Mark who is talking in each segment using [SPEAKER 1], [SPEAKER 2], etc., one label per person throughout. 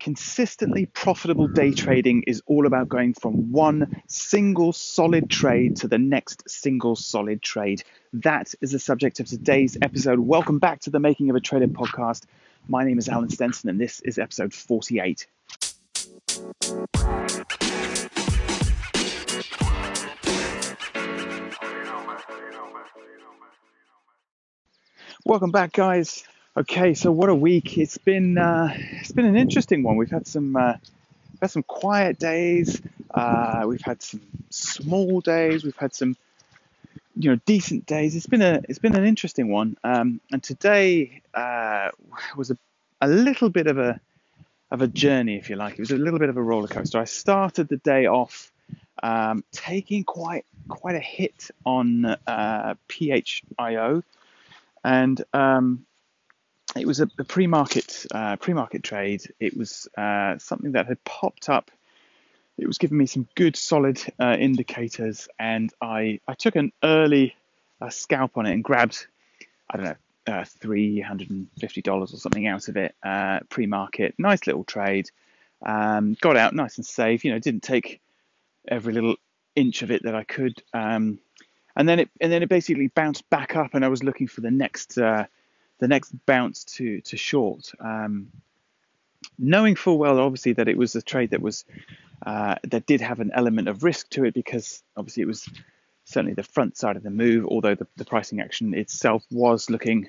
[SPEAKER 1] consistently profitable day trading is all about going from one single solid trade to the next single solid trade. That is the subject of today's episode. Welcome back to the Making of a Trader podcast. My name is Alan Stenson, and this is episode 48. Welcome back, guys. Okay, so what a week! It's been uh, it's been an interesting one. We've had some uh, we've had some quiet days. Uh, we've had some small days. We've had some you know decent days. It's been a it's been an interesting one. Um, and today uh, was a a little bit of a of a journey, if you like. It was a little bit of a roller coaster. I started the day off um, taking quite quite a hit on uh, PHIO, and um, it was a, a pre-market uh, pre-market trade. It was uh, something that had popped up. It was giving me some good solid uh, indicators, and I I took an early uh, scalp on it and grabbed I don't know uh, three hundred and fifty dollars or something out of it uh, pre-market. Nice little trade. Um, got out nice and safe. You know, didn't take every little inch of it that I could. Um, and then it and then it basically bounced back up, and I was looking for the next the next bounce to to short, um, knowing full well obviously that it was a trade that was uh, that did have an element of risk to it because obviously it was certainly the front side of the move, although the, the pricing action itself was looking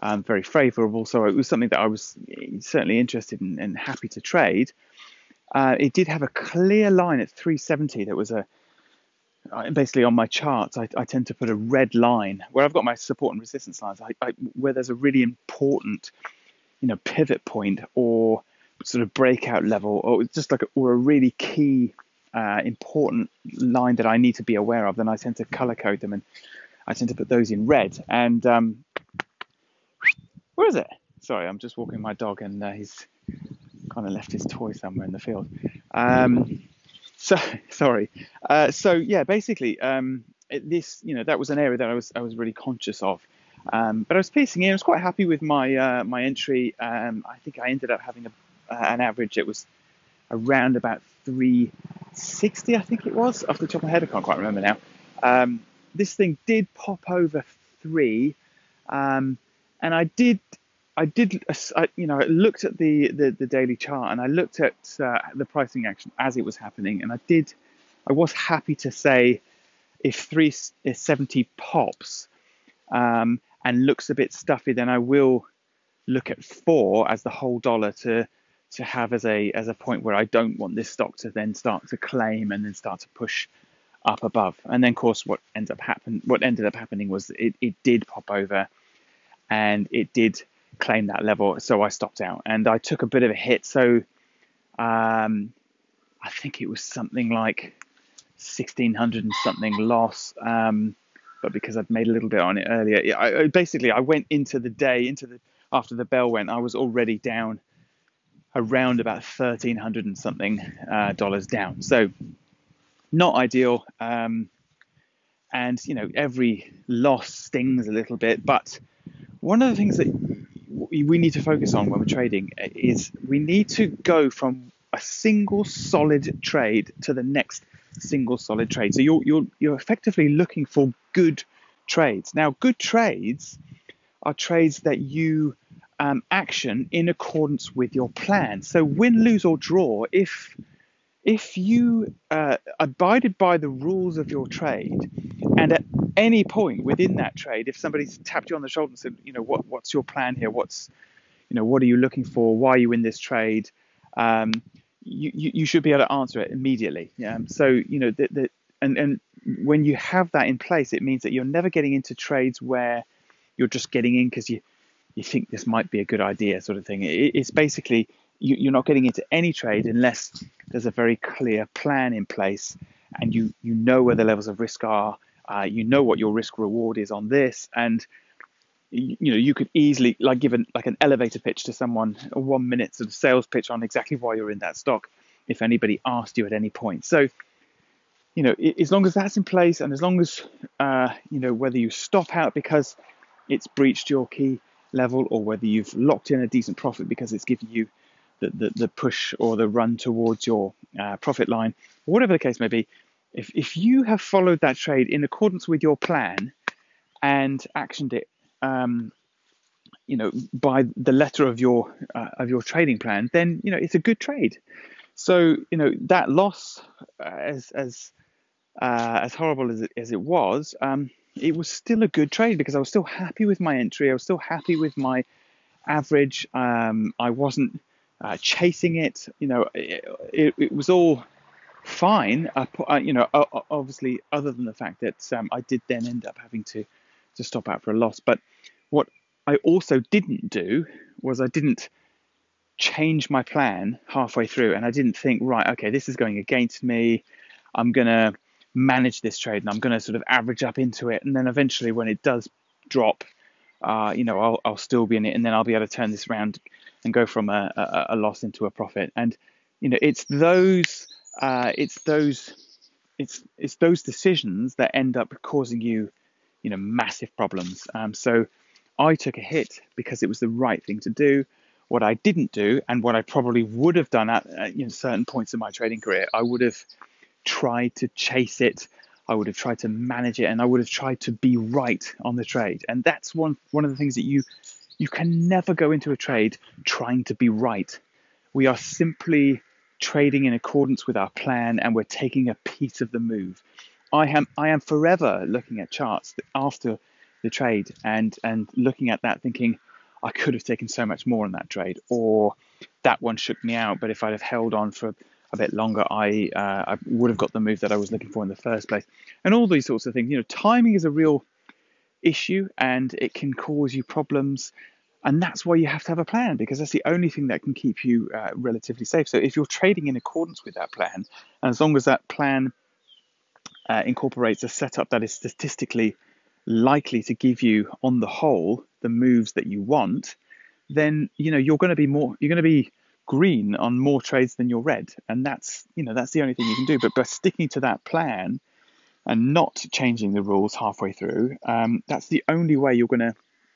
[SPEAKER 1] um, very favourable. So it was something that I was certainly interested in and happy to trade. Uh, it did have a clear line at 370 that was a basically on my charts, I, I, tend to put a red line where I've got my support and resistance lines. I, I, where there's a really important, you know, pivot point or sort of breakout level, or just like a, or a really key, uh, important line that I need to be aware of, then I tend to color code them and I tend to put those in red. And um, where is it? Sorry, I'm just walking my dog and uh, he's kind of left his toy somewhere in the field. Um, so sorry. Uh, so yeah, basically, um, this you know that was an area that I was I was really conscious of. Um, but I was pacing in. I was quite happy with my uh, my entry. Um, I think I ended up having a, uh, an average. It was around about 360, I think it was, off the top of my head. I can't quite remember now. Um, this thing did pop over three, um, and I did I did, I, you know, I looked at the, the, the, daily chart and I looked at uh, the pricing action as it was happening, and I did, I was happy to say, if 370 pops um, and looks a bit stuffy, then I will look at four as the whole dollar to to have as a as a point where I don't want this stock to then start to claim and then start to push up above. And then, of course, what ends up happen, what ended up happening was it, it did pop over, and it did claim that level, so I stopped out and I took a bit of a hit. So um, I think it was something like 1600 and something loss. Um, but because I'd made a little bit on it earlier, I, basically I went into the day, into the after the bell went, I was already down around about 1300 and something uh, dollars down. So not ideal. Um, and you know every loss stings a little bit, but one of the things that we need to focus on when we're trading is we need to go from a single solid trade to the next single solid trade. So you're you're you're effectively looking for good trades. Now, good trades are trades that you um, action in accordance with your plan. So win, lose, or draw. If if you uh, abided by the rules of your trade, and at any point within that trade, if somebody's tapped you on the shoulder and said, you know, what, what's your plan here? What's, you know, what are you looking for? Why are you in this trade? Um, you, you, you, should be able to answer it immediately. Um, so, you know, the, the, and, and when you have that in place, it means that you're never getting into trades where you're just getting in because you, you think this might be a good idea, sort of thing. It, it's basically you, you're not getting into any trade unless there's a very clear plan in place and you, you know where the levels of risk are uh, you know what your risk reward is on this, and you, know you could easily like give an like an elevator pitch to someone, a one minute sort of sales pitch on exactly why you're in that stock, if anybody asked you at any point. So you know, as long as that's in place, and as long as uh, you know whether you stop out because it's breached your key level, or whether you've locked in a decent profit because it's given you the, the, the push or the run towards your uh, profit line, whatever the case may be, if, if you have followed that trade in accordance with your plan and actioned it, um, you know, by the letter of your uh, of your trading plan, then you know it's a good trade. So you know that loss, uh, as as uh, as horrible as it, as it was, um, it was still a good trade because I was still happy with my entry. I was still happy with my average. Um, I wasn't uh, chasing it. You know, it, it, it was all fine. You know, obviously, other than the fact that um, I did then end up having to to stop out for a loss. But what I also didn't do was I didn't change my plan halfway through, and I didn't think, right, okay, this is going against me. I'm gonna manage this trade and I'm to sort of average up into it. And then eventually, when it does drop, uh, you know, I'll, I'll still be in it and then I'll be able to turn this around and go from a, a, a loss into a profit. And, you know, it's those, uh, it's those, it's, it's those decisions that end up causing you, you know, massive problems. Um, so I took a hit because it was the right thing to do. What I didn't do, and what I probably would have done at, at you know, certain points in my trading career, I would have tried to chase it. I would have tried to manage it, and I would have tried to be right on the trade. And that's one one of the things that you you can never go into a trade trying to be right. We are simply trading in accordance with our plan, and we're taking a piece of the move. I am I am forever looking at charts after the trade and and looking at that, thinking I could have taken so much more on that trade, or that one shook me out. But if I'd have held on for a bit longer, I uh, I would have got the move that I was looking for in the first place, and all these sorts of things. You know, timing is a real issue, and it can cause you problems, and that's why you have to have a plan because that's the only thing that can keep you uh, relatively safe. So if you're trading in accordance with that plan, and as long as that plan uh, incorporates a setup that is statistically likely to give you, on the whole, the moves that you want, then you know you're going to be more you're going to be green on more trades than you're red, and that's you know that's the only thing you can do. But by sticking to that plan and not changing the rules halfway through, um, that's the only way you're going to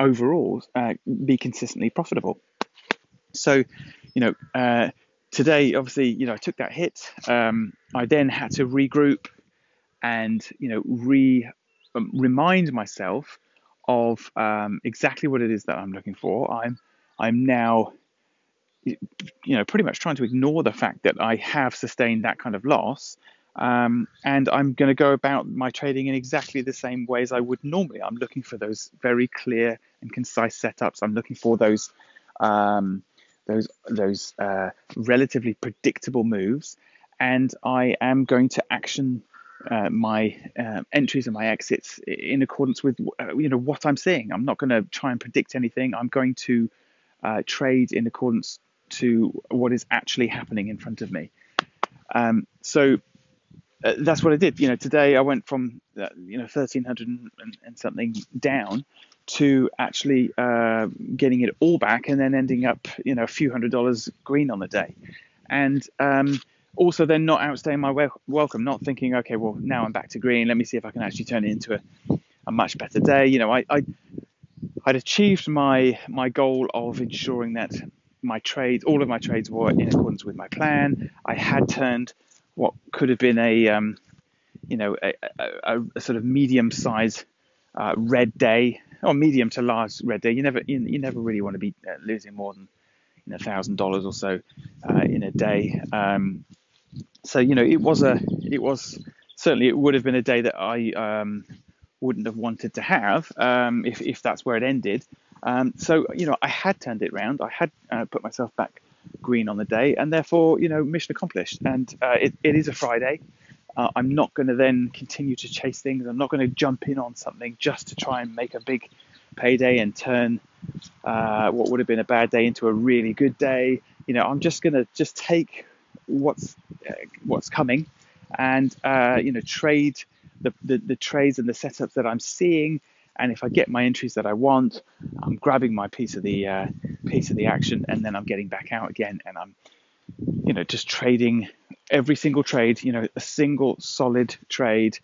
[SPEAKER 1] overall uh, be consistently profitable. So, you know, uh, today obviously, you know, I took that hit. Um, I then had to regroup and you know re um, remind myself of um, exactly what it is that I'm looking for. I'm I'm now you know, pretty much trying to ignore the fact that I have sustained that kind of loss. Um, and I'm going to go about my trading in exactly the same way as I would normally. I'm looking for those very clear and concise setups. I'm looking for those um, those those uh, relatively predictable moves, and I am going to action uh, my uh, entries and my exits in accordance with uh, you know what I'm seeing. I'm not going to try and predict anything. I'm going to uh, trade in accordance to what is actually happening in front of me. Um, so uh, that's what I did. You know, today I went from uh, you know 1300 and, something down to actually uh, getting it all back and then ending up you know a few hundred dollars green on the day, and um, also then not outstaying my wel- welcome, not thinking okay, well now I'm back to green. Let me see if I can actually turn it into a, a much better day. You know, I, I I'd achieved my my goal of ensuring that my trades, all of my trades were in accordance with my plan. I had turned what could have been a, um, you know, a, a, a, sort of medium-sized uh, red day or medium to large red day. You never, you, you never really want to be uh, losing more than know thousand dollars or so uh, in a day. Um, so you know, it was a, it was certainly it would have been a day that I um, wouldn't have wanted to have um, if if that's where it ended. Um, so, you know, I had turned it around. I had uh, put myself back green on the day, and therefore, you know, mission accomplished. And uh, it, it is a Friday. Uh, I'm not going to then continue to chase things. I'm not going to jump in on something just to try and make a big payday and turn uh, what would have been a bad day into a really good day. You know, I'm just going to just take what's uh, what's coming, and uh, you know, trade the, the the trades and the setups that I'm seeing and if I get my entries that I want, I'm grabbing my piece of the uh, piece of the action, and then I'm getting back out again, and I'm, you know, just trading every single trade. You know, a single solid trade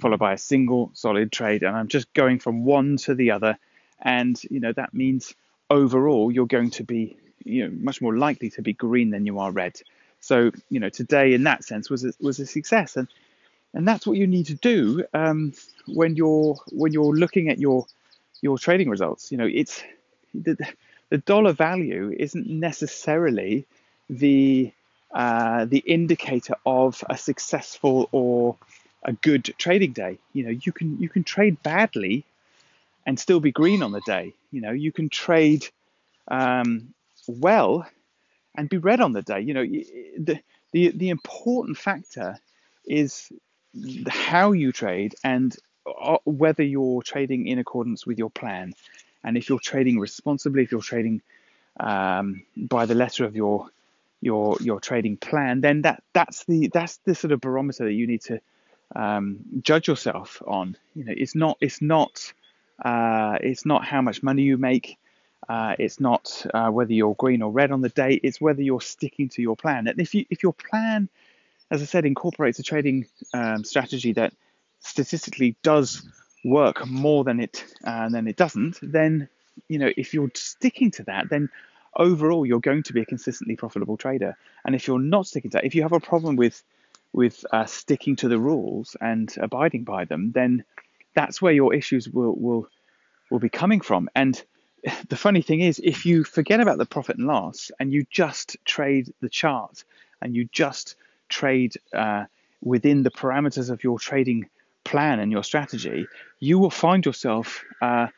[SPEAKER 1] followed by a single solid trade, and I'm just going from one to the other, and you know that means overall you're going to be you know much more likely to be green than you are red. So you know today in that sense was a, was a success, and and that's what you need to do um, when you're when you're looking at your your trading results. You know it's the, dollar value isn't necessarily the uh, the indicator of a successful or a good trading day. You know, you can you can trade badly and still be green on the day. You know, you can trade um, well and be red on the day. You know, the the the important factor is how you trade and uh, whether you're trading in accordance with your plan, and if you're trading responsibly, if you're trading um, by the letter of your your your trading plan, then that that's the that's the sort of barometer that you need to um, judge yourself on. You know, it's not it's not uh, it's not how much money you make. Uh, it's not uh, whether you're green or red on the day. It's whether you're sticking to your plan. And if you if your plan, as I said, incorporates a trading um, strategy that statistically does work more than it uh, than it doesn't, then you know if you're sticking to that, then overall you're going to be a consistently profitable trader. And if you're not sticking to that, if you have a problem with with uh, sticking to the rules and abiding by them, then that's where your issues will will will be coming from. And the funny thing is, if you forget about the profit and loss and you just trade the chart and you just trade uh, within the parameters of your trading plan and your strategy, you will find yourself, uh,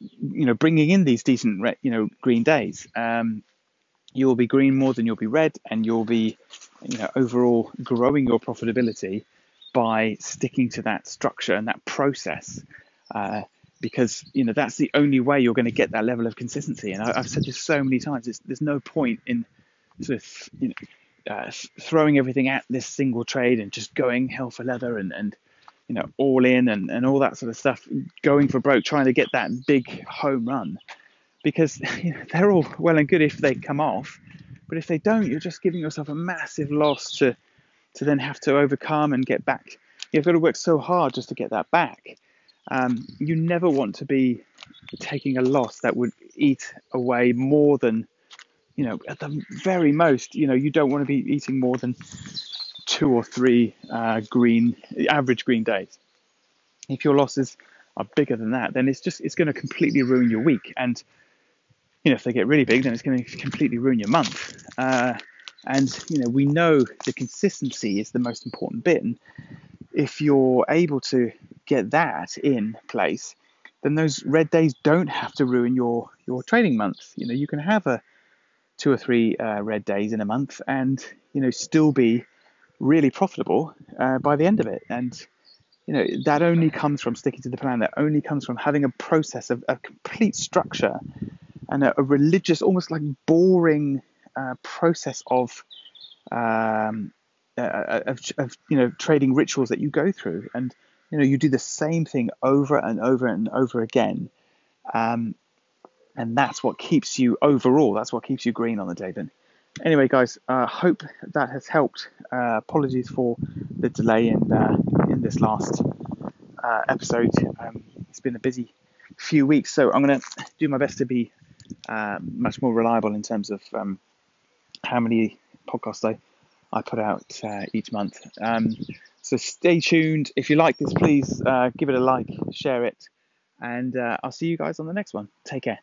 [SPEAKER 1] you know, bringing in these decent, you know, green days. Um, you will be green more than you'll be red, and you'll be, you know, overall growing your profitability by sticking to that structure and that process. Uh, because you know that's the only way you're going to get that level of consistency. And I, have said this so many times. there's no point in sort of you know uh, throwing everything at this single trade and just going hell for leather and and you know all in and and all that sort of stuff, going for broke, trying to get that big home run because you know, they're all well and good if they come off, but if they don't, you're just giving yourself a massive loss to to then have to overcome and get back. You've got to work so hard just to get that back. Um, you never want to be taking a loss that would eat away more than, you know, at the very most, you know, you don't want to be eating more than two or three uh, green average green days. If your losses are bigger than that, then it's just it's going to completely ruin your week. And you know, if they get really big, then it's going to completely ruin your month. Uh, and you know, we know the consistency is the most important bit. And if you're able to get that in place, then those red days don't have to ruin your your trading month. You know, you can have a two or three uh, red days in a month, and you know, still be really profitable uh, by the end of it. And you know, that only comes from sticking to the plan. That only comes from having a process of a complete structure and a, a religious, almost like boring uh, process of, um, uh, uh, of, of you know trading rituals that you go through, and you know you do the same thing over and over and over again, um, and that's what keeps you overall. That's what keeps you green on the day. Then, anyway, guys, I uh, hope that has helped. Uh, apologies for the delay in uh, in this last episode. Um, it's been a busy few weeks, so I'm going to do my best to be uh, much more reliable in terms of um, how many podcasts I, I put out uh, each month. Um, so stay tuned. If you like this, please uh, give it a like, share it, and uh, I'll see you guys on the next one. Take care.